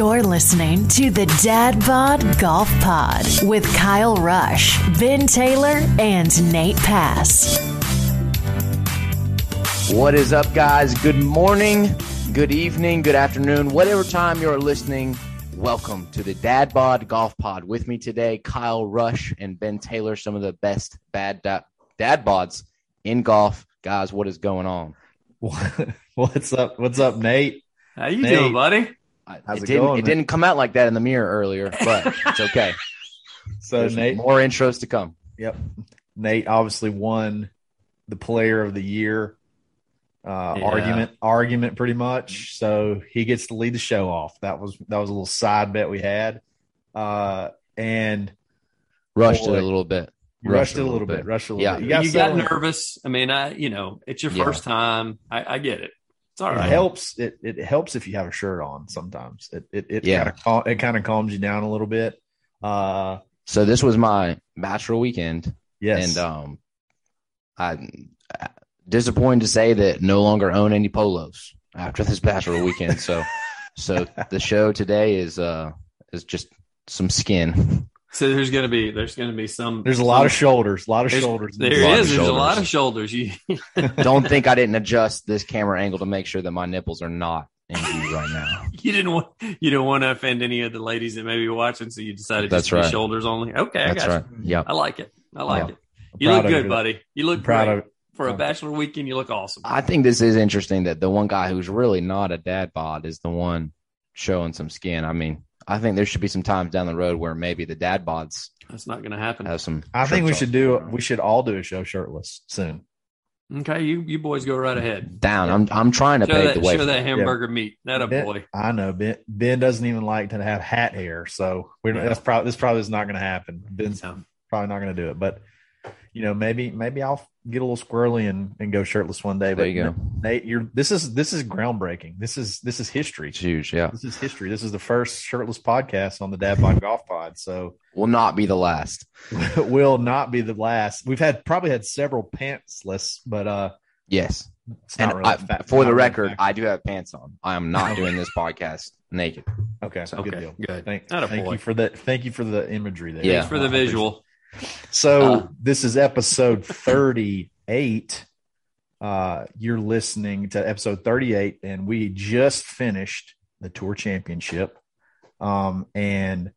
You're listening to the Dad Bod Golf Pod with Kyle Rush, Ben Taylor, and Nate Pass. What is up, guys? Good morning, good evening, good afternoon, whatever time you're listening. Welcome to the Dad Bod Golf Pod. With me today, Kyle Rush and Ben Taylor, some of the best bad da- dad bods in golf. Guys, what is going on? What's up? What's up, Nate? How you Nate. doing, buddy? How's it, it didn't, going, it man? didn't come out like that in the mirror earlier, but it's okay. So There's Nate, more intros to come. yep, Nate obviously won the Player of the Year uh, Yeah. argument. Argument, pretty much. So he gets to lead the show off. That was that was a little side bet we had, uh, and Rushed Boy. it a little bit. you rushed it a little bit. Rushed it a little Yeah. bit. You, gotta got nervous. I mean, I you know, it's your Yeah. first time. I, I get it. It's all It helps. It it helps if you have a shirt on. Sometimes it it it Yeah. kind of cal- it kind of calms you down a little bit. Uh, So this was my bachelor weekend, yes. and um, I'm disappointed to say that no longer own any polos after this bachelor weekend. So, so the show today is uh is just some skin. So there's gonna be there's gonna be some. There's a lot of shoulders. A lot of shoulders. There A lot of is. There's a lot of shoulders. You Don't think I didn't adjust this camera angle to make sure that my nipples are not in view right now. you didn't want you don't want to offend any of the ladies that may be watching, so you decided That's just to be right. shoulders only. Okay, I got right. you. Yep. I like it. I like Yeah. it. You look good, you. buddy. You look I'm proud great. of For a bachelor weekend, you look awesome. I think this is interesting that the one guy who's really not a dad bod is the one showing some skin. I mean, I think there should be some times down the road where maybe the dad bods That's not gonna happen. have some. I think we shirts should do. We should all do a show shirtless soon. Okay, you you boys go right ahead. down. I'm I'm trying to Show pave that the way. show for that it. hamburger meat. That a Ben- boy. I know Ben. Ben doesn't even like to have hat hair, so we're Yeah. that's probably this probably is not going to happen. Ben's No. probably not going to do it, but you know maybe maybe I'll get a little squirrely and, and go shirtless one day. There but you go. Nate. You're this is this is groundbreaking. This is this is history. It's huge. Yeah, This is history. This is the first shirtless podcast on the Dad Bod Golf Pod, so will not be the last. will not be the last. We've had probably had several pantsless, but uh, Yes, it's and really I, a fa- for not the really record, fact. I do have pants on. I am not doing this podcast naked. okay, So- good Okay, deal. good. Thank, Atta thank you for that. Thank you for the imagery there. Yeah. Thanks for the I appreciate visual. So Uh, this is episode 38. Uh, you're listening to episode 38, and we just finished the tour championship. Um, and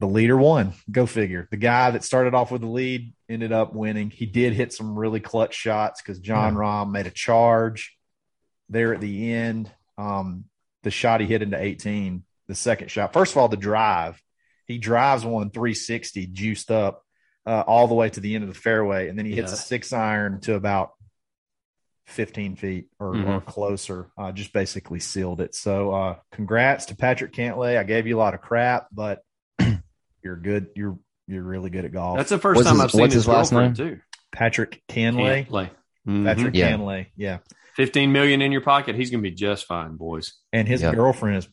the leader won. Go figure. The guy that started off with the lead ended up winning. He did hit some really clutch shots because Jon Rahm made a charge there at the end. Um, the shot he hit into 18, the second shot. First of all, the drive. He drives one 360 juiced up uh, all the way to the end of the fairway, and then he hits Yeah. a six iron to about 15 feet or, Mhm. or closer. Uh, just basically sealed it. So, uh, congrats to Patrick Cantlay. I gave you a lot of crap, but you're good. You're you're really good at golf. That's the first What's time his- I've seen what's his, his last girlfriend too. Patrick Cantlay. Cantlay. Mhm. Patrick Yeah. Cantlay. Yeah, Fifteen million in your pocket. He's gonna be just fine, boys. and his Yep. girlfriend is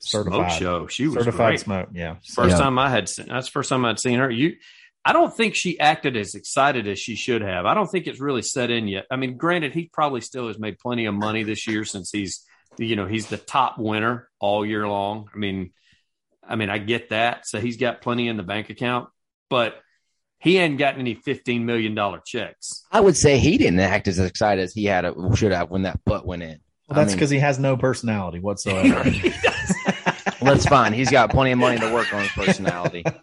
Smoke show. She was certified great. smoke. Yeah. First Yeah. time I had seen. That's the first time I'd seen her. You. I don't think she acted as excited as she should have. I don't think it's really set in yet. I mean, granted, he probably still has made plenty of money this year since he's, you know, he's the top winner all year long. I mean, I mean, I get that. So he's got plenty in the bank account, but he hadn't gotten any fifteen million dollar checks. I would say he didn't act as excited as he had it, should have when that butt went in. Well, that's I mean- because he has no personality whatsoever. Well, that's fine. He's got plenty of money to work on his personality.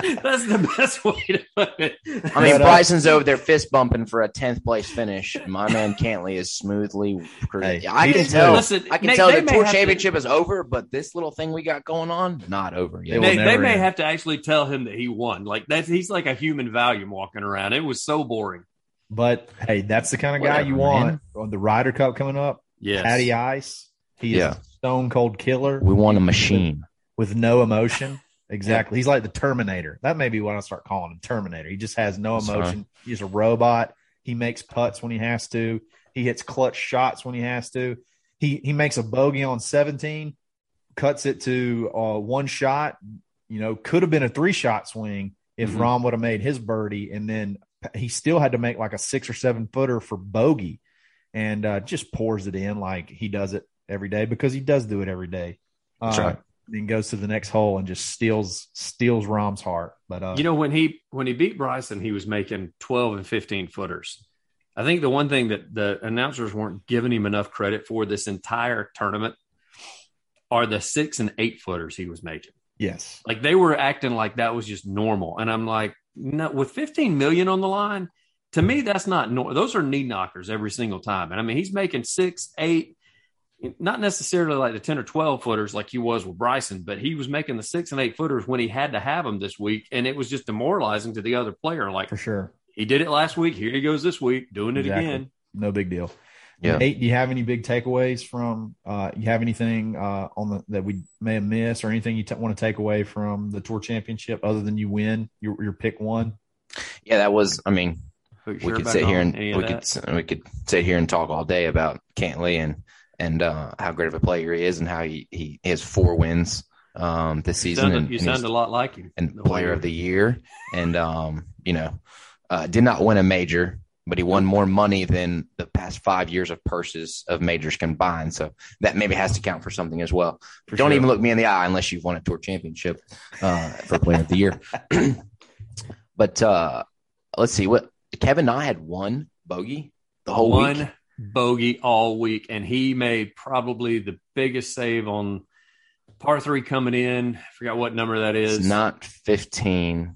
That's the best way to put it. I mean, But, uh, Bryson's over there fist bumping for a tenth place finish. My man Cantlay is smoothly. Hey, I can tell. Listen, I can Nate, tell the tour have to- championship is over, but this little thing we got going on, not over yet. It They, they may end. have to actually tell him that he won. Like that's he's like a human volume walking around. It was so boring. but hey, that's the kind of guy Whatever, you want on the Ryder Cup coming up. Yes. Patty Ice. He Yeah. a stone cold killer We want a machine. with no emotion. Exactly. He's like the Terminator. That may be what I start calling him Terminator. He just has no emotion. He's a robot. He makes putts when he has to. He hits clutch shots when he has to. He he makes a bogey on 17, cuts it to uh, one shot. You know, could have been a three shot swing if Mhm. Rahm would have made his birdie, and then he still had to make like a six or seven footer for bogey, and uh, just pours it in like he does it every day because he does do it every day. Uh, That's right. Then goes to the next hole and just steals steals Rahm's heart. But uh, You know, when he when he beat Bryson, he was making twelve and fifteen footers. I think the one thing that the announcers weren't giving him enough credit for this entire tournament are the six and eight footers he was making. yes, Like they were acting like that was just normal, and I'm like, no, with 15 million on the line, to me that's not normal. Those are knee knockers every single time, and I mean he's making six, eight, not necessarily like the 10 or 12 footers like he was with Bryson, but he was making the six and eight footers when he had to have them this week, and it was just demoralizing to the other player. Like for sure. he did it last week, here he goes this week doing it Exactly. again. No big deal. Yeah. Nate, do you have any big takeaways from? Uh, you have anything uh, on the that we may have missed, or anything you t- want to take away from the tour championship other than you win your your pick one? Yeah, that was. I mean, we shirt could sit here and we that? could we could sit here and talk all day about Cantlay and and uh, how great of a player he is and how he he has four wins um, this You season sound, and, you and sound a lot like him. and player of the year. And um you know uh, did not win a major but he won more money than the past five years of purses of majors combined. So that maybe has to count for something as well. For don't sure. even look me in the eye unless you've won a tour championship uh, for player of the year. But uh let's see what kevin na had one bogey the whole one week bogey all week, and he made probably the biggest save on par three coming in. I forgot what number that is. it's not 15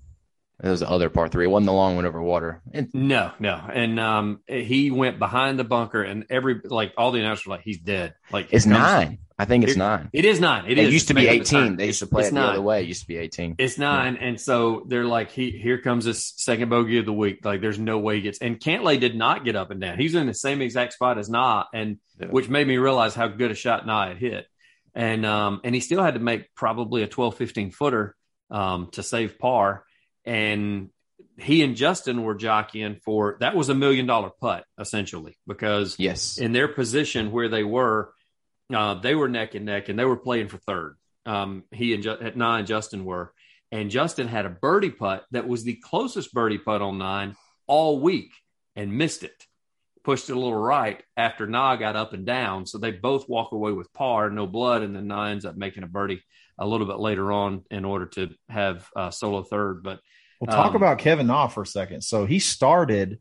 it was the other part three it wasn't the long one over water it, No, no, and um, he went behind the bunker, and every like all the announcers were like he's dead. Like it's nine i think it's It- nine It is nine. It It, is. used to be Make up the 18. They used to play it's it the nine. other way. It used to be 18. It's nine, and so they're like, he here comes this second bogey of the week. Like, there's no way he gets. And Cantlay did not get up and down. He's in the same exact spot as Na, and Yeah. which made me realize how good a shot Na had hit. And um, and he still had to make probably a 12, 15 footer um, to save par. And he and Justin were jockeying for that was a million dollar putt essentially because Yes. in their position where they were, uh, they were neck and neck, and they were playing for third. Um, he and Ju- nine and Justin were, and Justin had a birdie putt that was the closest birdie putt on nine all week and missed it. Pushed it a little right after Na got up and down, so they both walk away with par, no blood, and then Na ends up making a birdie a little bit later on in order to have uh, solo third. But Well, talk Um, about Kevin Na for a second. So he started,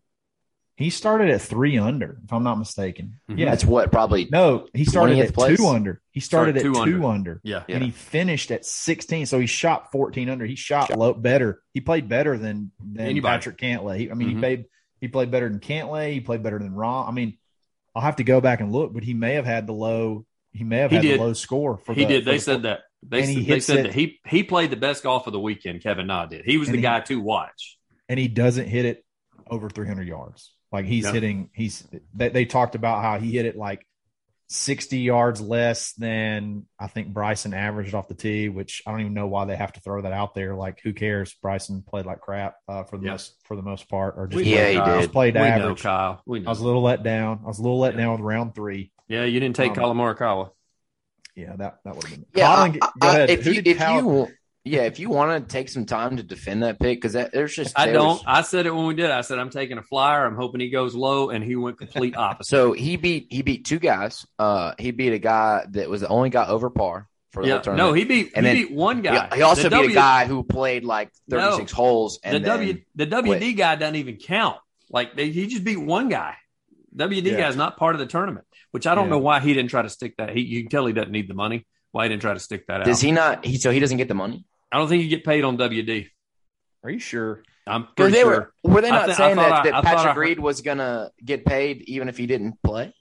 he started at three under, if I'm not mistaken. Mhm. Yeah, That's what probably. no, he started at place? two under. He started, Started at two two under. under, yeah, Yeah. and he finished at 16. So he shot 14 under. He shot low better. He played better than than Anybody. Patrick Cantlay. He- I mean, Mhm. he played he played better than Cantlay. He played better than Rahm. I mean, I'll have to go back and look, but he may have had the low. He may have He had did. the low score for he the- did. for They the- said that. They, And he said- they said it- that he he played the best golf of the weekend. Kevin Na did. He was And the he- guy to watch. and he doesn't hit it over 300 yards. Like he's No. hitting, he's they, they talked about how he hit it like 60 yards less than I think Bryson averaged off the tee, which I don't even know why they have to throw that out there. Like, who cares? Bryson played like crap uh, for the Yeah. most for the most part, or just We Yeah, know, he did. played we know, average. Kyle. We know. I was a little let down. I was a little let Yeah. down with round three. yeah, you didn't take Um, Collin Morikawa. Yeah, that that would have been. Yeah. Collin, I- go ahead. if Who you, did if Kyle- you, yeah, if you want to take some time to defend that pick, because there's just I don't. was- I said it when we did. I said I'm taking a flyer. I'm hoping he goes low, and he went complete opposite. so he beat he beat two guys. Uh, he beat a guy that was the only guy over par for the yeah, whole tournament. no, he beat. And he then- beat one guy. He, he also The beat W- a guy who played like No. 36 holes and the W the WD guy doesn't even count. Like they, he just beat one guy. WD Yeah. guy's not part of the tournament, which I don't Yeah. know why he didn't try to stick that. He you can tell he doesn't need the money. Why he didn't try to stick that out? does he not? He so he doesn't get the money I don't think you get paid on WD. Are you sure? I'm because pretty they sure. were were they not thi- I saying that, I- that I Patrick heard- Reed was gonna get paid even if he didn't play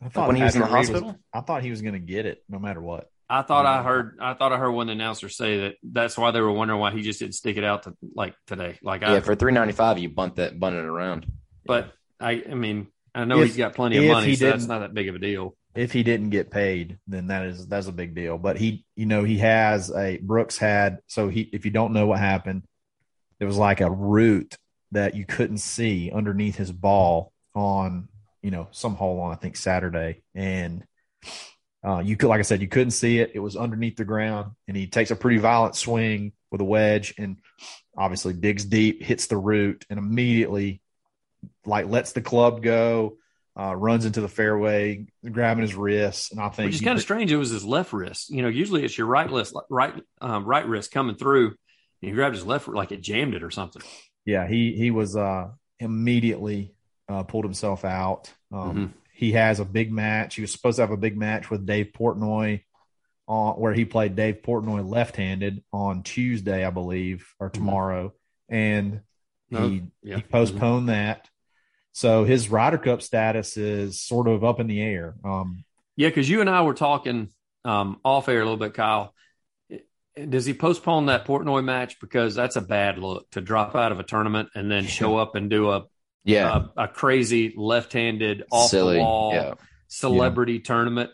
I like when he was in the Patrick Reed hospital? I thought he was going to get it no matter what. I thought I heard. I thought I heard one of the announcers say that that's why they were wondering why he just didn't stick it out to like today. Like I, yeah, for 395 you bunt that bunt it around. but I, I mean, I know If- he's got plenty of money, he so that's didn't- not that big of a deal. If he didn't get paid, then that is that's a big deal. But he, you know, he has a Brooks had so he if you don't know what happened, there was like a root that you couldn't see underneath his ball on you know some hole on I think Saturday, and uh, you could like I said you couldn't see it. It was underneath the ground, and he takes a pretty violent swing with a wedge, and obviously digs deep, hits the root, and immediately like lets the club go uh, runs into the fairway, grabbing his wrist, and I think Which is kind of strange. It was his left wrist. You know, usually it's your right wrist, right, um, right wrist coming through. He grabbed his left, like it jammed it or something. yeah, he he was uh, immediately uh, pulled himself out. Um, Mhm. He has a big match. He was supposed to have a big match with Dave Portnoy, on where he played Dave Portnoy left-handed on Tuesday, I believe, or tomorrow, and he No, yeah. he postponed that. So his Ryder Cup status is sort of up in the air. Um, Yeah, because you and I were talking um, off air a little bit, Kyle. Does he postpone that Portnoy match because that's a bad look to drop out of a tournament and then show up and do a Yeah. a, a crazy left-handed off Silly. the wall Yeah. celebrity tournament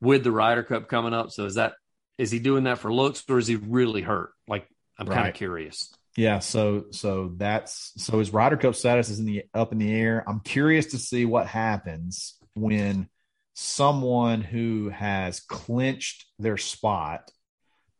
with the Ryder Cup coming up? So is that is he doing that for looks or is he really hurt? Like I'm kind of curious. Yeah, so so that's so his Ryder Cup status is in the up in the air. I'm curious to see what happens when someone who has clinched their spot.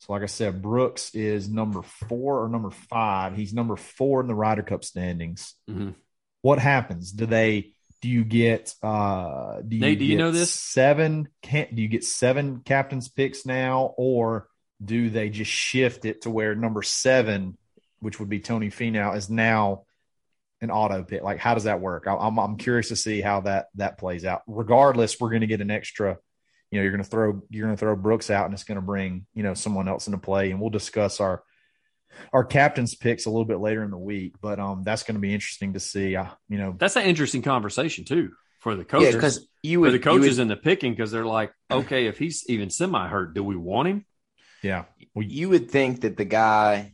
So, like I said, Brooks is number four or number five. He's number four in the Ryder Cup standings. Mhm. What happens? Do they? Do you get? uh Do you, Nate, do you know this? Seven? Can't do you get seven captains picks now, or do they just shift it to where number seven which would be Tony Finau, is now an auto pick. Like, how does that work? I- I'm I'm curious to see how that that plays out. Regardless, we're going to get an extra. You know, you're going to throw you're going to throw Brooks out, and it's going to bring you know someone else into play, and we'll discuss our our captain's picks a little bit later in the week. But um, that's going to be interesting to see. Uh, you know, That's an interesting conversation too for the Yeah, coaches. because you for would the you coaches would- in the picking because they're like, okay, if he's even semi hurt, do we want him? yeah, we, you would think that the guy,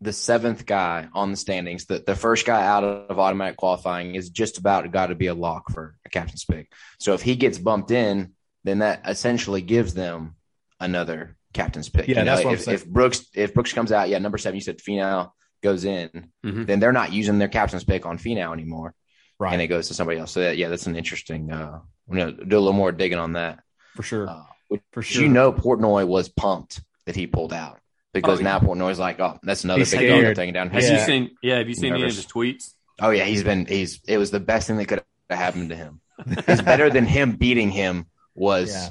the seventh guy on the standings, the, the first guy out of automatic qualifying is just about got to be a lock for a captain's pick. So if he gets bumped in, then that essentially gives them another captain's pick. Yeah, You know, that's what I'm if, saying. if Brooks if Brooks comes out, yeah, number seven, you said Finau goes in, Mhm. then they're not using their captain's pick on Finau anymore, right and it goes to somebody else. So that, yeah, that's an interesting. Uh, you know, do a little more digging on that. for sure, Uh, for sure. you know Portnoy was pumped that he pulled out because Oh, now Portnoy's like, oh, that's another He's big dog I'm taking down. Have Yeah. you seen? Yeah, have you seen any of his tweets? Oh yeah, he's been he's it was the best thing that could have happened to him. It's better than him beating him was Yeah.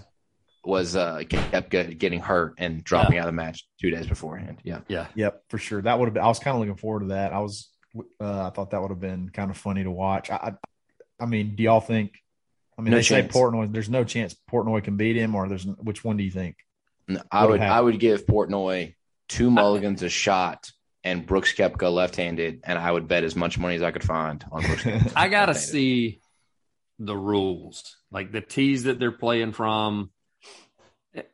was uh kept getting hurt and dropping out of the match two days beforehand. Yeah. Yeah, Yep, for sure. That would have been. I was kind of looking forward to that. I was. Uh, I thought that would have been kind of funny to watch. I, I, I mean, do y'all think? I mean, No they chance. say Portnoy. There's no chance Portnoy can beat him, or there's which one do you think? No, I Would've would. I would give Portnoy two mulligans a shot and Brooks Koepka left-handed, and I would bet as much money as I could find on Brooks. Koepka I gotta see the rules, like the tees that they're playing from,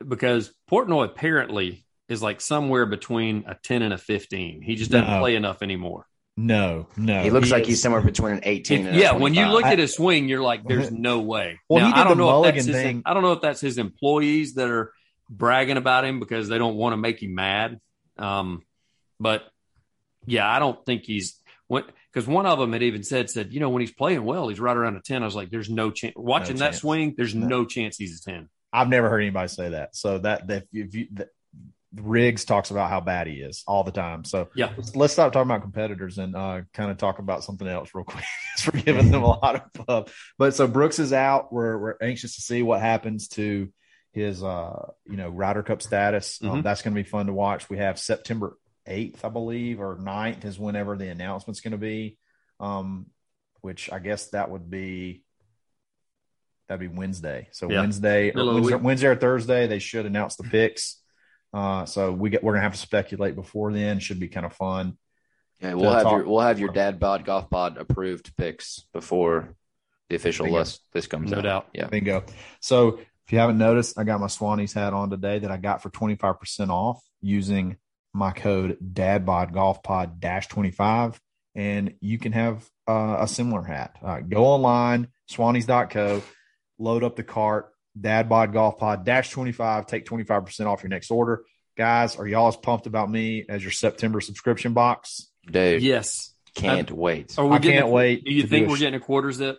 because Portnoy apparently is like somewhere between a ten and a fifteen. He just doesn't No. play enough anymore. No, no. He looks like is- he's somewhere between an 18 and a yeah, when you look I- at his swing, you're like, "There's no way." Well, Now, he did I don't the know if that's mulligan his, thing. I don't know if that's his employees that are bragging about him because they don't want to make him mad. Um, but yeah, I don't think he's because one of them had even said said you know when he's playing well, he's right around a ten. I was like, "There's no chance." Watching that chance. swing, there's No. no. chance he's a ten. I've never heard anybody say that. So that that if you that, Riggs talks about how bad he is all the time. So Yeah, let's, let's stop talking about competitors and uh, kind of talk about something else real quick. We're giving them a lot of pub. But so Brooks is out. We're we're anxious to see what happens to his uh you know Ryder Cup status. Um, Mhm. that's going to be fun to watch. We have September eighth, I believe, or 9th is whenever the announcement's going to be. Um, which I guess that would be that'd be Wednesday. So Yeah. Wednesday, or Middle of the Wednesday. Wednesday or Thursday, they should announce the picks. Uh, so we get we're gonna have to speculate before then. Should be kind of fun. Yeah, we'll have talk- your we'll have your dad bod golf pod approved picks before the official Bingo. list this comes No out. doubt. Yeah. Bingo. So if you haven't noticed, I got my Swannies hat on today that I got for 25% off using my code DADBOD Golf Pod dash 25. And you can have uh, a similar hat. Uh, go online, swannies.co, load up the cart, DadBod Golf Pod dash 25, take 25% off your next order. Guys, are y'all as pumped about me as your September subscription box? Dude, yes. can't wait. Are we I can't a- wait Do you think we're sh- getting a quarter zip?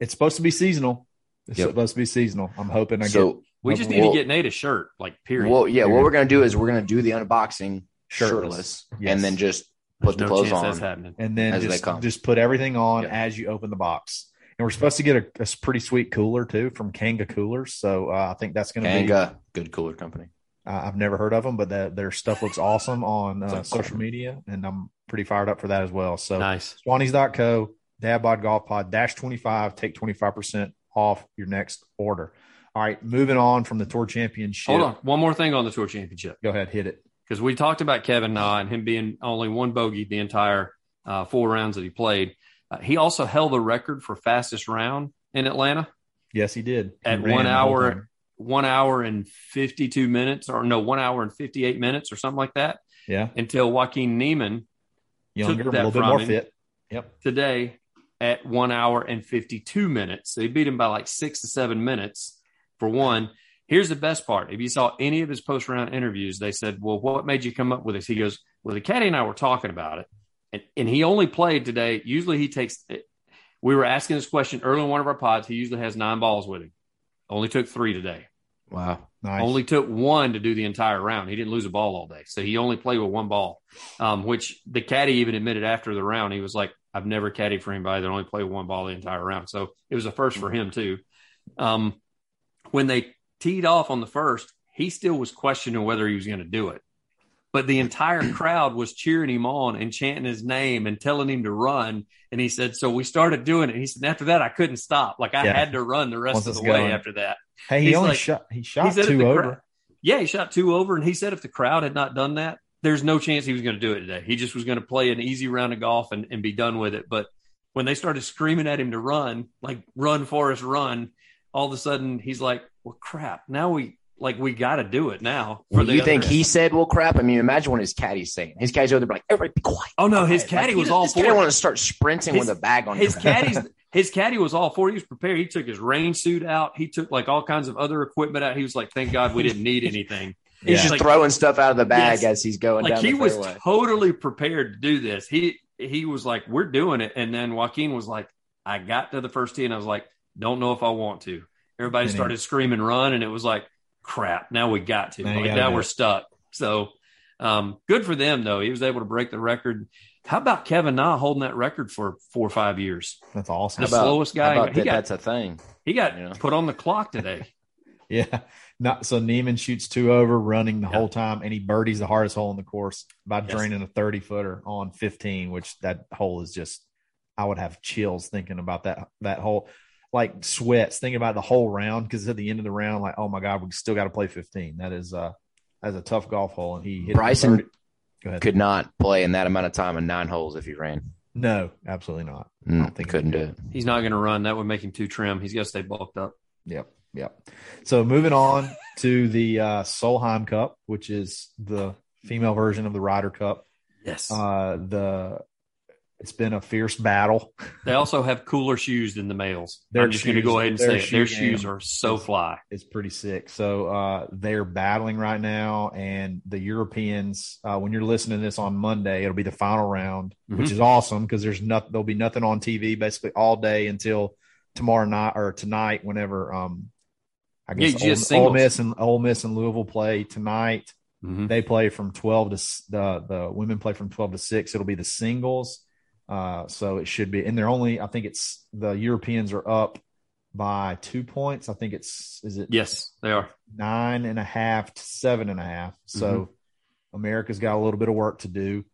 It's supposed to be seasonal. It's Yep. supposed to be seasonal. I'm hoping I get So We just need Well- to get Nate a shirt, like period. well, yeah, what we're gonna do is we're gonna do the unboxing shirtless, Shirtless. Yes. and then just There's put the no clothes on. that's happening. and then as they just come. just put everything on Yeah. as you open the box. And we're supposed to get a, a pretty sweet cooler too from Kanga Coolers. So uh, I think that's going to be. Kanga, good cooler company. Uh, I've never heard of them, but that, their stuff looks awesome on uh, social media, and I'm pretty fired up for that as well. So Nice. Swannies.co, Dadbod Golf Pod, dash 25, take 25% off your next order. All right, moving on from the Tour Championship. Hold on. One more thing on the tour championship. Go ahead, hit it. because we talked about Kevin Na and him being only one bogey the entire uh, four rounds that he played. Uh, he also held the record for fastest round in Atlanta Yes, he did. He at one hour, one hour and fifty-two minutes, or no, one hour and fifty-eight minutes, or something like that, Yeah, until Joaquin Niemann younger, a little bit more him. fit. Yep. today at one hour and 52 minutes. So he beat him by like six to seven minutes for one. Here's the best part. If you saw any of his post round interviews, they said, Well, what made you come up with this? He goes, Well, the caddy and I were talking about it. And, and he only played today. Usually he takes, we were asking this question early in one of our pods. He usually has nine balls with him. Only took three today. Wow. Nice. Only took one to do the entire round. He didn't lose a ball all day. So he only played with one ball, um, which the caddy even admitted after the round. He was like, I've never caddied for anybody that only played one ball the entire round. So it was a first for him, too. Um, when they teed off on the first, he still was questioning whether he was going to do it. But the entire crowd was cheering him on and chanting his name and telling him to run. And he said, So we started doing it. He said, After that, I couldn't stop. Like I Yeah. had to run the rest Once of the way going. after that. hey, he he's only like- shot. He He shot if two over. crowd- yeah, he shot two over, and he said if the crowd had not done that, there's no chance he was going to do it today. He just was going to play an easy round of golf and, and be done with it. But when they started screaming at him to run, like run, Forrest, run, all of a sudden he's like, "Well, crap! Now we like we got to do it now." for Well, you think other- he said, "Well, crap"? I mean, imagine what his caddy's saying. His caddy's over there, like, "Everybody, be quiet." Oh no, his caddy he was all for it. want to start sprinting His- with a bag on his caddy's his caddy was all for it. He was prepared. He took his rain suit out. He took like all kinds of other equipment out. He was like, "Thank God we didn't need anything." He's Yeah. just Like- throwing stuff out of the bag Yes. as he's going like down he the was totally prepared to do this. He he was like, "We're doing it," and then Joaquin was like, "I got to the first tee and I was like, don't know if I want to." Everybody And he- started screaming, "Run!" and it was like, "Crap! Now we got to. Now like now we're it. stuck." So, um, good for them though. He was able to break the record. How about Kevin Na holding that record for four or five years? That's awesome. The How about- slowest how guy. about he that, got that's a thing. he got Yeah. put on the clock today. Yeah. Not so Niemann shoots two over, running the Yeah. whole time, and he birdies the hardest hole in the course by Yes. draining a 30 footer on 15, which that hole is just I would have chills thinking about that that hole. Like sweats, thinking about the whole round because at the end of the round, like, oh my God, we still got to play 15. That is uh that's a tough golf hole. And he hit Bryson 30 Go ahead. Could not play in that amount of time in nine holes if he ran. No, absolutely not. Mm, don't think couldn't he do it. He's not going to run. That would make him too trim. He's got to stay bulked up. Yep. Yep. So moving on to the uh, Solheim Cup, which is the female version of the Ryder Cup. Yes. Uh, the it's been a fierce battle. They also have cooler shoes than the males. Their I'm just going to go ahead and say it. Their shoes are so is- fly. It's pretty sick. So uh, they're battling right now, and the Europeans. Uh, when you're listening to this on Monday, it'll be the final round, which Mhm. is awesome because there's nothing. There'll be nothing on TV basically all day until tomorrow night or tonight, whenever. Um, I Yeah, guess just Ole, Ole. Miss and Ole Miss and Louisville play tonight. Mhm. They play from twelve to the the women play from twelve to six. It'll be the singles, uh, so it should be. And they're only, I think it's the Europeans are up by two points. I think it's is it Yes, they are. nine and a half to seven and a half. So America's got a little bit of work to do.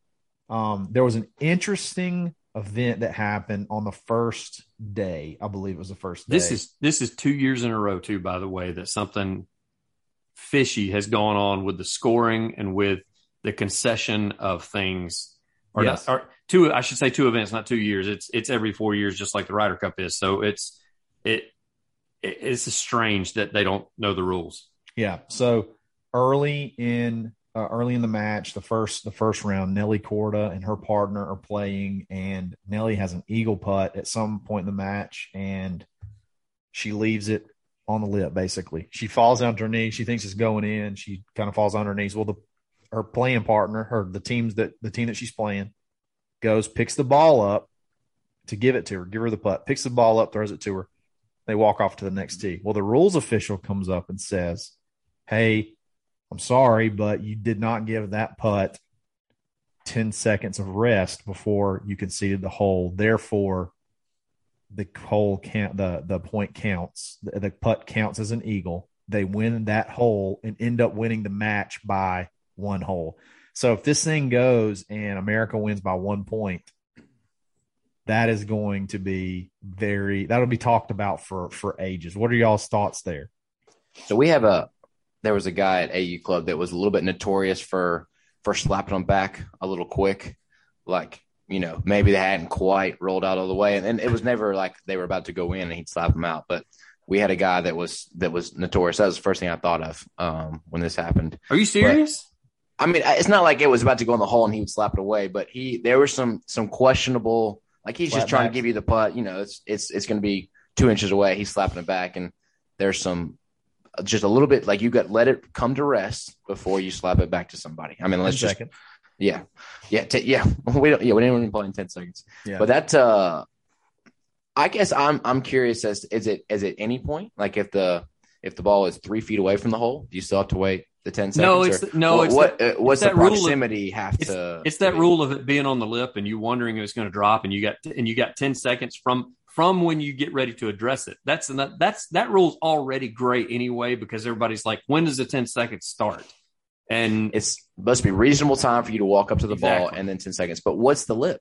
Um, there was an interesting event that happened on the first day. I believe it was the first day. This is this is two years in a row too. By the way, that something fishy has gone on with the scoring and with the concession of things. Or, Yes. not, or two, I should say two events, not two years. It's it's every four years, just like the Ryder Cup is. So it's it, it it's strange that they don't know the rules. Yeah. So early in uh, early in the match, the first the first round, Nelly Corda and her partner are playing, and Nelly has an eagle putt at some point in the match, and she leaves it on the lip. Basically, she falls down to her knees. She thinks it's going in. She kind of falls on her knees. Well, the her playing partner, her the teams that the team that she's playing, goes picks the ball up to give it to her, give her the putt, picks the ball up, throws it to her. They walk off to the next tee. Well, the rules official comes up and says, Hey, I'm sorry, but you did not give that putt 10 seconds of rest before you conceded the hole. Therefore, the hole count the the point counts the, the putt counts as an eagle. They win that hole and end up winning the match by one hole. So if this thing goes and america wins by one point that is going to be very that'll be talked about for for ages. What are y'all's thoughts there? So we have a there was a guy at AU Club that was a little bit notorious for for slapping them back a little quick, like you know maybe they hadn't quite rolled out all the way, and, and it was never like they were about to go in and he'd slap them out. But we had a guy that was that was notorious. That was the first thing I thought of um, when this happened. Are you serious? I mean, it's not like it was about to go in the hole and he would slap it away, but he there was some some questionable like he's just trying back. to give you the putt. You know, it's it's it's going to be two inches away. He's slapping it back, and there's some just a little bit like you got let it come to rest before you slap it back to somebody. I mean, let's just second yeah, yeah, t- yeah. We don't yeah we didn't even play in ten seconds, yeah but that uh, I guess I'm I'm curious as is it is it any point like if the if the ball is three feet away from the hole, do you still have to wait the ten seconds? No, or- it's no, what, it's what that, uh, what's it's the that rule of- proximity have it's, to? it's that rule of it being on the lip and you wondering if it's going to drop, and you got and you got ten seconds from from when you get ready to address it. That's that that's that rule's already great anyway because everybody's like, when does the ten seconds start? And It's must be reasonable time for you to walk up to the ball and then ten seconds. But what's the lip?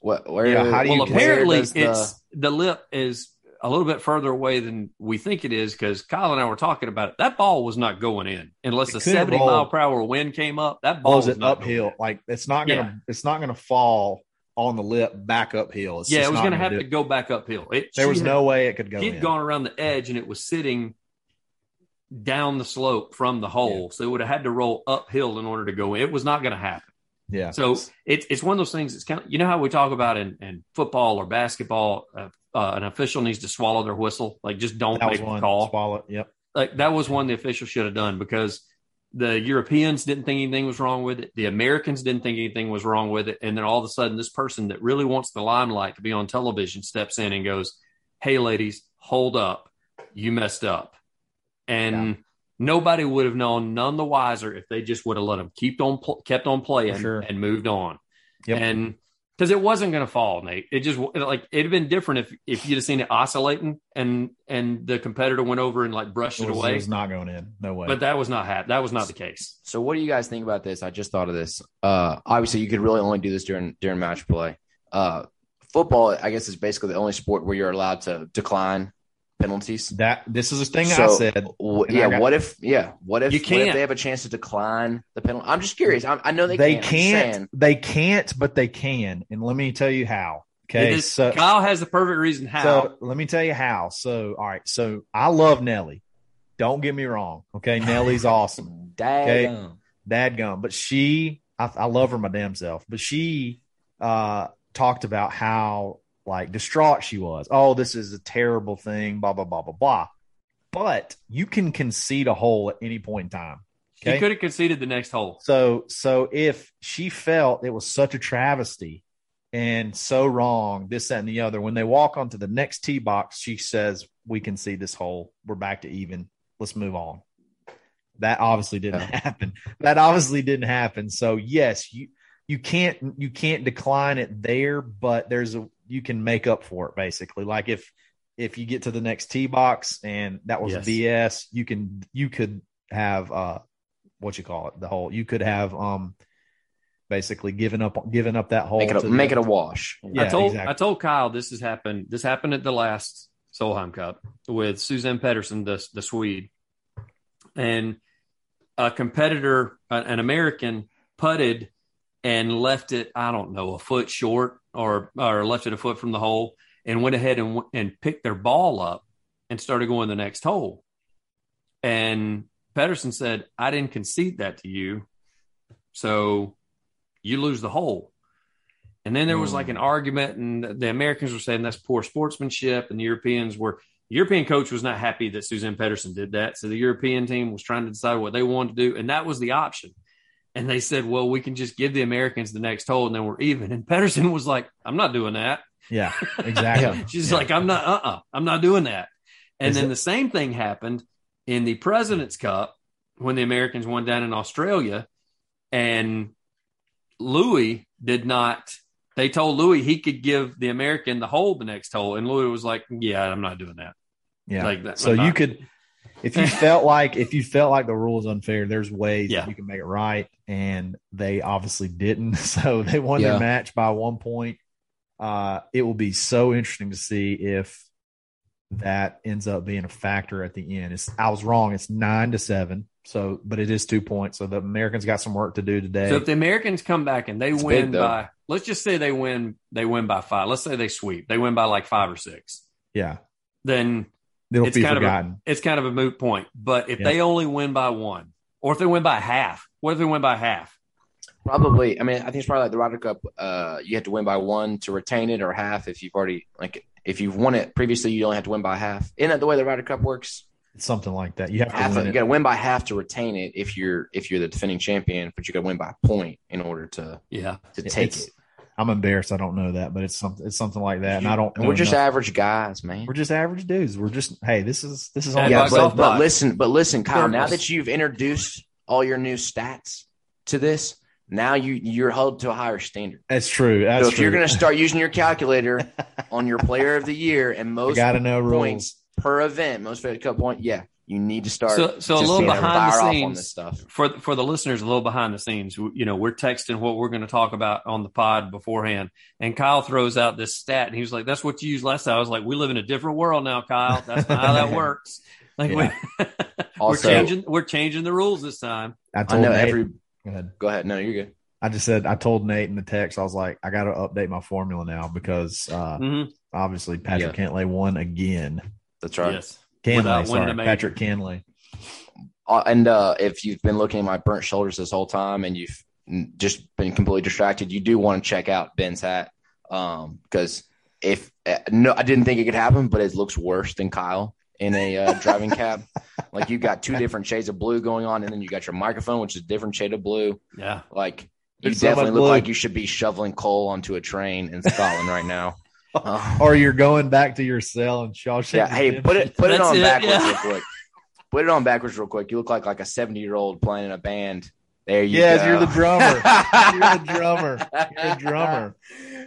What? Where? Yeah, how do you well, where apparently does the- it's the lip is a little bit further away than we think it is because Kyle and I were talking about it. That ball was not going in unless It a 70 rolled. mile per hour wind came up. That ball blows was it not uphill in. like it's not gonna Yeah. it's not gonna fall on the lip back uphill it's Yeah, it was going to have to go back uphill. It, there was had- no way it could go He'd in. gone around the edge and it was sitting down the slope from the hole. So it would have had to roll uphill in order to go in. It was not going to happen. yeah So it's it's one of those things. It's kind of you know how we talk about in, in football or basketball, uh, uh, an official needs to swallow their whistle, like just don't that make the call. swallow yep Like that was one the official should have done because the Europeans didn't think anything was wrong with it. The Americans didn't think anything was wrong with it. And then all of a sudden, this person that really wants the limelight to be on television steps in and goes, Hey, ladies, hold up. You messed up. And nobody would have known none the wiser if they just would have let them keep on, kept on playing sure. and moved on. Yep. And because it wasn't going to fall, Nate. It just like it'd have been different if if you'd have seen it oscillating and and the competitor went over and like brushed it it, away. it was not going in no way But that was not hap- That was not the case. So what do you guys think about this? I just thought of this. Uh, obviously, you could really only do this during during match play. Uh, football, I guess, is basically the only sport where you're allowed to decline penalties. that this is a thing So, i said w- And I yeah. got- what if? Yeah. What if? You what if can't. they have a chance to decline the penalty? I'm just curious. I, I know they, they can't. Can't they can't but they can and let me tell you how okay It is- so Kyle has the perfect reason how. So let me tell you how. So all right, so I love Nelly. Don't get me wrong. Okay, Nelly's awesome. Daggum. Dadgum. But she I, I love her my damn self. But she uh talked about how like distraught she was. Oh, this is a terrible thing, blah, blah, blah, blah, blah. But you can concede a hole at any point in time. he Okay. could have conceded the next hole. So so if she felt it was such a travesty and so wrong, this, that, and the other, when they walk onto the next tee box, she says, We can see this hole. We're back to even. Let's move on. That obviously didn't Yeah. happen. That obviously didn't happen. So yes, you you can't you can't decline it there, but there's a you can make up for it basically. Like if if you get to the next tee box and that was Yes. BS, you can you could have uh what you call it the whole you could have um basically given up given up that hole Make it to a, the- make it a wash. Yeah, I told exactly. I told Kyle this has happened. This happened at the last Solheim Cup with Suzann Pettersen, the the Swede, and a competitor, an an American, putted and left it. I don't know a foot short or or left it a foot from the hole and went ahead and and picked their ball up and started going the next hole. And Pettersen said, "I didn't concede that to you, so you lose the hole." And then there was like an hmm. argument, and the Americans were saying that's poor sportsmanship, and the Europeans were. The European coach was not happy that Suzann Pettersen did that, so the European team was trying to decide what they wanted to do, and that was the option. And they said, "Well, we can just give the Americans the next hole, and then we're even." And Pettersen was like, "I'm not doing that." yeah exactly She's Yeah. like, I'm not, uh uh-uh, uh, i am not doing that. And Is then it- the same thing happened in the President's Cup when the Americans won down in Australia. And Louis did not they told Louis he could give the American the hole the next hole, and Louis was like, "Yeah, I'm not doing that." Yeah. Like that. so you could, if you felt like if you felt like the rule is unfair, there's ways Yeah. that you can make it right, and they obviously didn't. So they won Yeah. their match by one point. Uh, it will be so interesting to see if that ends up being a factor at the end. It's I was wrong. It's nine to seven. So, but it is two points. So the Americans got some work to do today. So if the Americans come back and they It's win by, let's just say they win, they win by five. Let's say they sweep, they win by like five or six. yeah, Then it'll It's be kind of a- it's kind of a moot point. But if Yeah. they only win by one, or if they win by half, what if they win by half? Probably. I mean, I think it's probably like the Ryder Cup. Uh, you have to win by one to retain it, or half if you've already like if you've won it previously, you only have to win by half. Isn't that the way the Ryder Cup works? It's something like that. You have to win of, you got to win by half to retain it if you're if you're the defending champion, but you got to win by a point in order to Yeah. to take it's- it. I'm embarrassed. I don't know that, but it's something. It's something like that, and I don't. And know we're just enough. average guys, man. We're just average dudes. We're just hey, this is this is Yeah, on Yeah, Bucks but, but pod. listen, but listen, Kyle. Now that you've introduced all your new stats to this, now you you're held to a higher standard. That's true. That's so if true. you're going to start using your calculator on your player of the year and most got to know rules. points per event, most favorite cup point, yeah, you need to start. So- so a little being able to behind the scenes. stuff. For for the listeners, a little behind the scenes, you know, we're texting what we're going to talk about on the pod beforehand, and Kyle throws out this stat, and he was like, "That's what you used last time." I was like, "We live in a different world now, Kyle. That's not how that works." Like we, we're Also- changing, we're changing the rules this time. I I told know Nate. every. go ahead. Go ahead. No, you're good. I just said I told Nate in the text. I was like, I got to update my formula now because uh, hmm obviously Patrick Cantlay won again. That's right. Yes, Cantlay, sorry, a major. Patrick Cantlay. Uh, and uh, if you've been looking at my burnt shoulders this whole time and you've just been completely distracted, you do want to check out Ben's hat because if uh, no, I didn't think it could happen, but it looks worse than Kyle in a uh, driving cab. Like you've got two different shades of blue going on, and then you got your microphone, which is a different shade of blue. yeah. Like you There's definitely much look blue. like you should be shoveling coal onto a train in Scotland right now. Uh, Or you're going back to your cell and Shawshank. yeah, hey, put it put it on it, backwards yeah. real quick. Put it on backwards real quick. You look like like a seventy year old playing in a band. There you Yes, go. you're the drummer. You're the drummer. You're a drummer.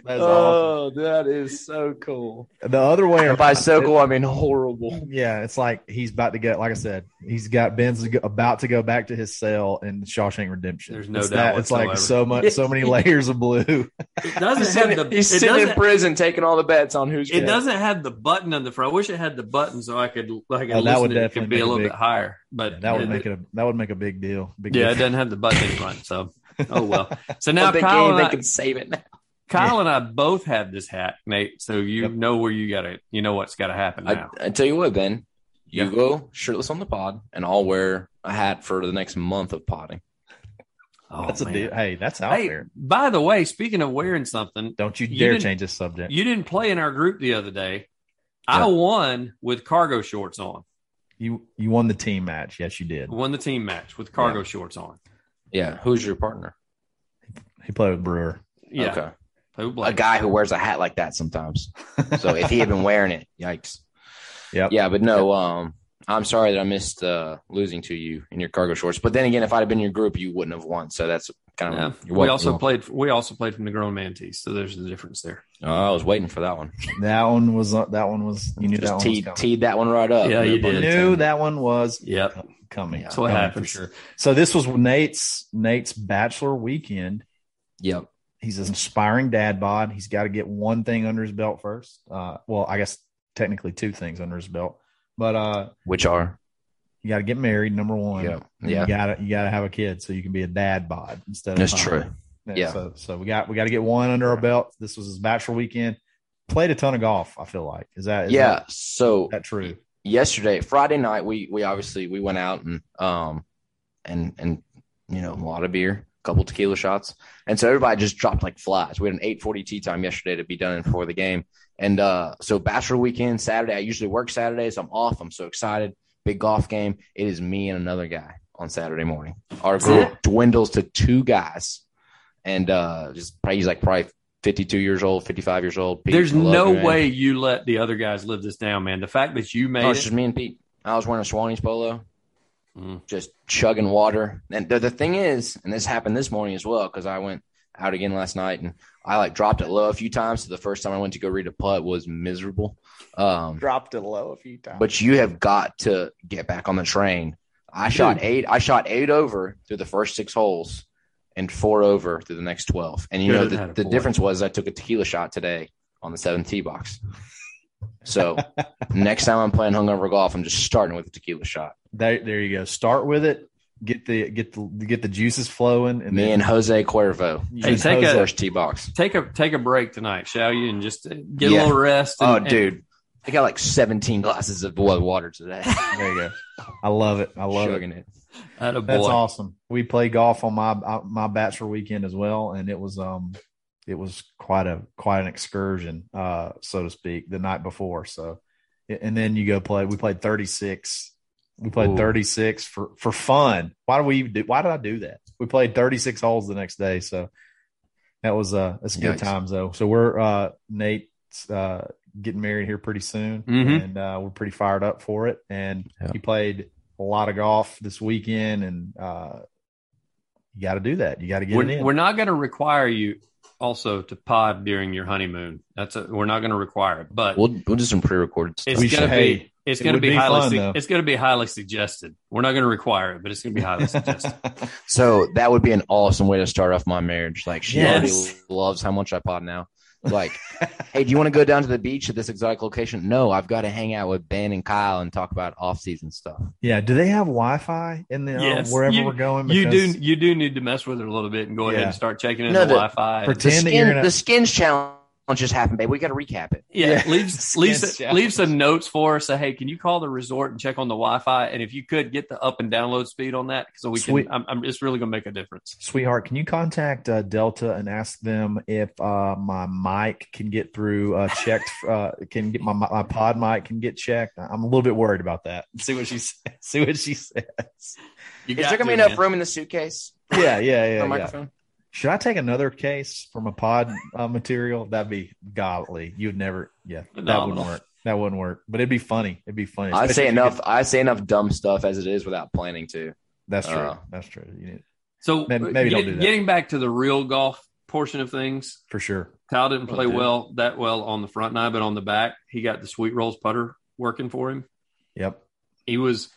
That's oh, that is so cool. The other way around. by so cool, I mean horrible. Yeah, it's like he's about to get. Like I said, he's got Ben's about to go back to his cell in Shawshank Redemption. There's no it's doubt It's like so much, so many layers of blue. It He's doesn't sitting, have the. he's it sitting in prison taking all the bets on who's. It gonna- doesn't have the button on the front. I wish it had the button so I could like Oh, that would listen. It definitely could be a a little big- bit higher, but that would it- make it. A, that would make a big deal. Big Yeah, it doesn't have the button in front. So, oh well. So now But Kyle can, and, they I, can save it. now. Kyle and I both have this hat, Nate. So you Yep. know where you got to, you know what's got to happen now. I tell you what, Ben, you Yeah. go shirtless on the pod, and I'll wear a hat for the next month of potting. oh, That's a deal. Hey, that's out Hey, there. by the way, speaking of wearing something, Don't you you dare didn't- change the subject. you didn't play in our group the other day. I won with cargo shorts on. You you won the team match. Yes, you did. Won the team match with cargo shorts on. Yeah, who's your partner? He played with Brewer. Yeah. Okay, a guy who wears a hat like that sometimes. So if he had been wearing it, yikes. Yeah. Yeah, but no, um, I'm sorry that I missed uh, losing to you in your cargo shorts. But then again, if I'd have been in your group, you wouldn't have won. So that's kind of. you're We welcome. also played. We also played from the grown man tees. So there's the difference there. Oh, I was waiting for that one. That one was. uh, That one was. You knew that Just one was teed, coming. teed that one right up. Yeah, you No did. Knew that one was Yep. coming. That's what Coming happens. For sure. So this was Nate's Nate's bachelor weekend. Yep. He's an aspiring dad bod. He's got to get one thing under his belt first. Uh, well, I guess technically two things under his belt, but uh, Which are? you got to get married. Number one. Yeah. Yeah. You gotta you gotta have a kid so you can be a dad bod instead of That's true. Yeah. So so we got we got to get one under our belt. This was his bachelor weekend. Played a ton of golf. I feel like is that is Yeah. that, So that true? yesterday, Friday night, we we obviously we went out and um and and you know a lot of beer, couple tequila shots, and so everybody just dropped like flies. We had an eight forty tea time yesterday to be done before the game, and uh so bachelor weekend Saturday. I usually work Saturdays. I'm off. I'm so excited. Big golf game. It is me and another guy on Saturday morning. Our group dwindles to two guys, and uh just probably he's like probably. 52 years old, 55 years old. Pete, There's no you, way you let the other guys live this down, man. The fact that you made Oh, it's it, just me and Pete. I was wearing a Swannies polo, Mm. just chugging water. And the, the thing is, and this happened this morning as well, because I went out again last night, and I like dropped it low a few times. So the first time I went to go read a putt was miserable. Um, Dropped it low a few times. but you have got to get back on the train. I shot eight. I shot eight over through the first six holes, and four over through the next twelve. And you know the, the difference was I took a tequila shot today on the seventh tee box. So next time I'm playing hungover golf, I'm just starting with a tequila shot. there, there you go. Start with it. Get the get the get the juices flowing, and Me then and Jose Cuervo, Hey, use take a- Jose. first tee box. Take a take a break tonight, shall you, and just uh, get Yeah. a little rest. And, Oh, and- dude, I got like 17 glasses of boiled water today. There you go. I love it. I love it. It. That's awesome. We played golf on my uh, my bachelor weekend as well, and it was um it was quite a quite an excursion, uh, so to speak, the night before. So, and then you go play. We played thirty six. We played Ooh. thirty six for for fun. Why do we do? Why did I do that? We played thirty six holes the next day, so that was uh that's good Yikes. times though. So we're uh Nate's uh getting married here pretty soon, Mhm. and uh, we're pretty fired up for it. And Yeah. he played a lot of golf this weekend, and uh, you got to do that. You got to get We're, in. we're not going to require you also to pod during your honeymoon. That's a, we're not going to require it, but We'll we'll do some pre-recorded stuff. it's going to be hey, it's it going to be, be highly fun, su- it's going to be highly suggested. We're not going to require it, but it's going to be highly suggested. So that would be an awesome way to start off my marriage. Like she Yes. already loves how much I pod now. Like, hey, do you want to go down to the beach at this exotic location? No, I've got to hang out with Ben and Kyle and talk about off-season stuff. yeah. Do they have Wi-Fi in the uh, Yes. wherever You- we're going? you do you do need to mess with it a little bit and go ahead and start checking in No, the the- Wi-Fi. for The, Pretend that you're skin, gonna- the skins challenge just happened, babe. We got to recap it. Yeah, Yeah. leave Skins leave, some- leave some notes for us. Say, hey, can you call the resort and check on the Wi-Fi? And if you could get the up and download speed on that, so we Sweet. can. I'm, I'm, it's really going to make a difference. Sweetheart, can you contact uh, Delta and ask them if uh, my mic can get through uh, checked? Uh, can get my my pod mic can get checked? I'm a little bit worried about that. See what she says. See what she says. You Is there gonna be enough man. room in the suitcase Yeah, yeah, yeah. a yeah. microphone? Should I take another case from a pod uh, material? That'd be godly. You'd never. Yeah, that wouldn't work. That wouldn't work. But it'd be funny. It'd be funny. I say enough. could- I say enough dumb stuff as it is without planning to. that's true. Uh, that's true. You need, So Maybe- maybe don't do that. getting back to the real golf portion of things, for sure. Kyle didn't play Okay. well that well on the front nine, but on the back, he got the sweet rolls putter working for him. Yep. He was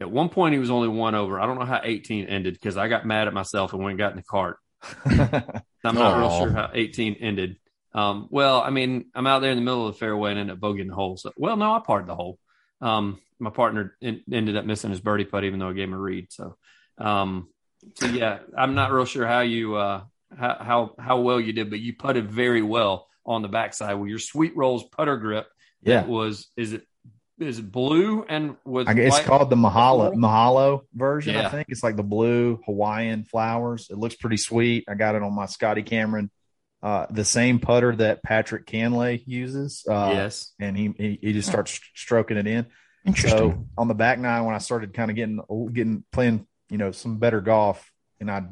at one point he was only one over. I don't know how 18 ended because I got mad at myself and went and got in the cart. I'm not real sure how 18 ended. Um, well, I mean, I'm out there in the middle of the fairway and ended up bogeying the hole. So, well, no, I parred the hole. Um, my partner en- ended up missing his birdie putt, even though I gave him a read. So, um, so yeah, I'm not real sure how you, uh, how, how, how well you did, but you putted very well on the backside with your sweet rolls putter grip. yeah. That was, is it, is blue and with I guess it's called the Mahalo Floral? Mahalo version. I think it's like the blue Hawaiian flowers. It looks pretty sweet. I got it on my Scotty Cameron, uh, the same putter that Patrick Cantlay uses. Uh, yes. and he, he he just starts stroking it in. Interesting. So on the back nine, when I started kind of getting getting playing, you know, some better golf, and I'd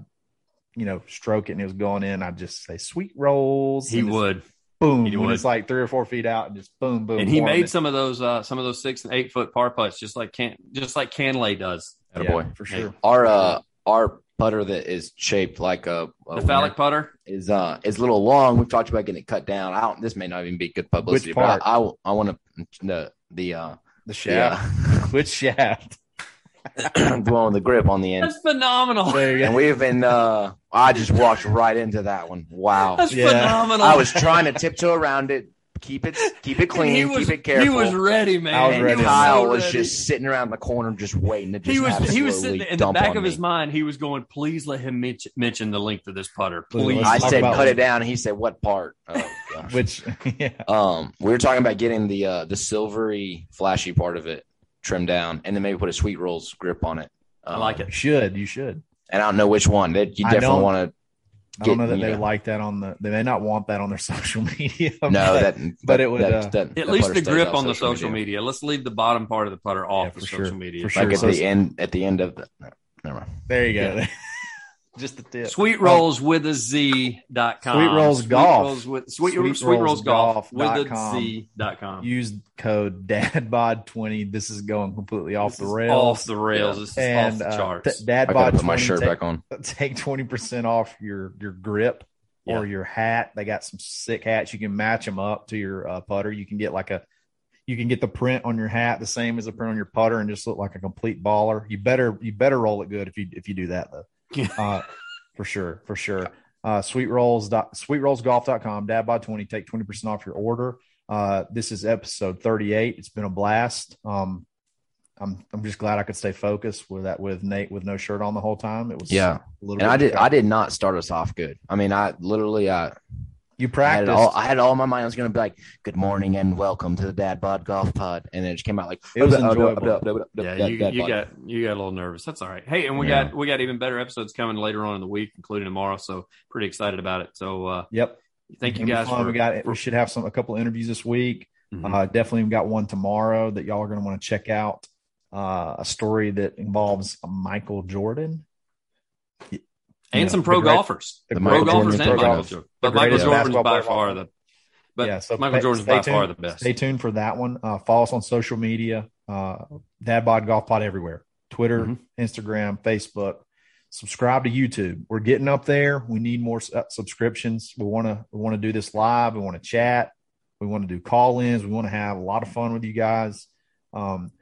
you know, stroke it and it was going in, I'd just say sweet rolls. He and it's would. Boom he when it's like three or four feet out, and just boom boom. and he made it. some of those uh some of those six and eight foot par putts just like can just like Cantlay does Attaboy. yeah, for sure. Our uh our putter that is shaped like a, a the phallic putter is uh is a little long. We've talked about getting it cut down. I don't. This may not even be good publicity, Which but part? I I, I want to the the uh The shaft, which shaft? The one with the grip on the end. that's phenomenal There you And we've been. uh I just walked right into that one. Wow. that's Yeah. phenomenal I was trying to tiptoe around it, keep it keep it clean, he was, keep it careful. he was ready man I was ready. and Kyle so was ready. just sitting around the corner, just waiting to just he was he was sitting in the back of me. his mind he was going please let him mention, mention the length of this putter please I said, about- cut it down. He said, what part? Oh, gosh. Which yeah, Um, we were talking about getting the uh, the silvery, flashy part of it trimmed down, and then maybe put a sweet rolls grip on it. I Um, like you it should you should. and I don't know which one. That you definitely want to. I don't know that they know. like that on the. They may not want that on their social media. No, but- that, but it would, that- uh, that- at that least putter the grip on the social media. let's leave the bottom part of the putter off Yeah, the for social sure. media For sure. Like at So- the end, at the end of the. no, Never mind. there you go. Just the tip. Sweet rolls with a Z dot com. Sweet Rolls Sweet Golf. Rolls with sweet, Sweet sweet, rolls Rolls golf Golf with dot a com. Z dot com. Use code DadBod20. This is going completely off This the rails. Off the rails. Yeah. This is and off the uh, charts. t- I gotta DadBod20. put my shirt take, back on. take 20% off your your grip or your hat. They got some sick hats. You can match them up to your uh, putter. You can get like a, you can get the print on your hat the same as the print on your putter and just look like a complete baller. You better you better roll it good if you if you do that though. uh, for sure, for sure. Uh, sweet rolls dot sweetrollsgolf.com, dadbod 20, take 20% off your order. Uh, this is episode 38. It's been a blast. Um, I'm, I'm just glad I could stay focused with that, with Nate, with no shirt on the whole time. It was Yeah. a little And I did I did not start us off good. I mean, I literally I, you I had all I had all my mind. I was gonna be like, Good morning and welcome to the Dad Bod Golf Pod. And then it just came out like It was enjoyable. Yeah, you, you got you got a little nervous. That's all right. Hey, and we Yeah. got we got even better episodes coming later on in the week, including tomorrow. So pretty excited about it. So uh, Yep. thank you guys for we got for- we should have some a couple interviews this week. Mhm. Uh, definitely got one tomorrow that y'all are going to want to check out. Uh, a story that involves Michael Jordan. And Yeah, some pro the great- golfers, the pro Michael golfers Jordan and pro Michael golfers. Jordan. The But Michael Jordan's by player of all far the. But yeah, so Michael stay- Jordan's by tuned. far the best. Stay tuned for that one. Uh, follow us on social media. Uh, Dad Bod Golf Pod everywhere. Twitter, Mhm. Instagram, Facebook. Subscribe to YouTube. We're getting up there. We need more uh, subscriptions. We want to we want to do this live. We want to chat. We want to do call-ins. We want to have a lot of fun with you guys. Um,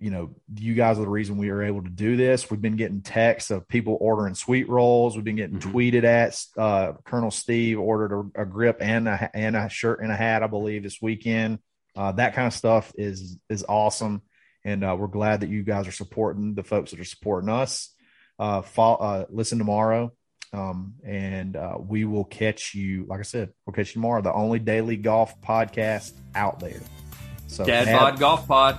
you know, you guys are the reason we are able to do this. We've been getting texts of people ordering sweet rolls. We've been getting Mhm. tweeted at. Uh, Colonel Steve ordered a, a grip and a, and a shirt and a hat, I believe, this weekend. Uh, that kind of stuff is is awesome, and uh, we're glad that you guys are supporting the folks that are supporting us. Uh, fall, uh, listen tomorrow, um, and uh, we will catch you. Like I said, we'll catch you tomorrow. The only daily golf podcast out there. So Dad Dad, Bod Golf Pod.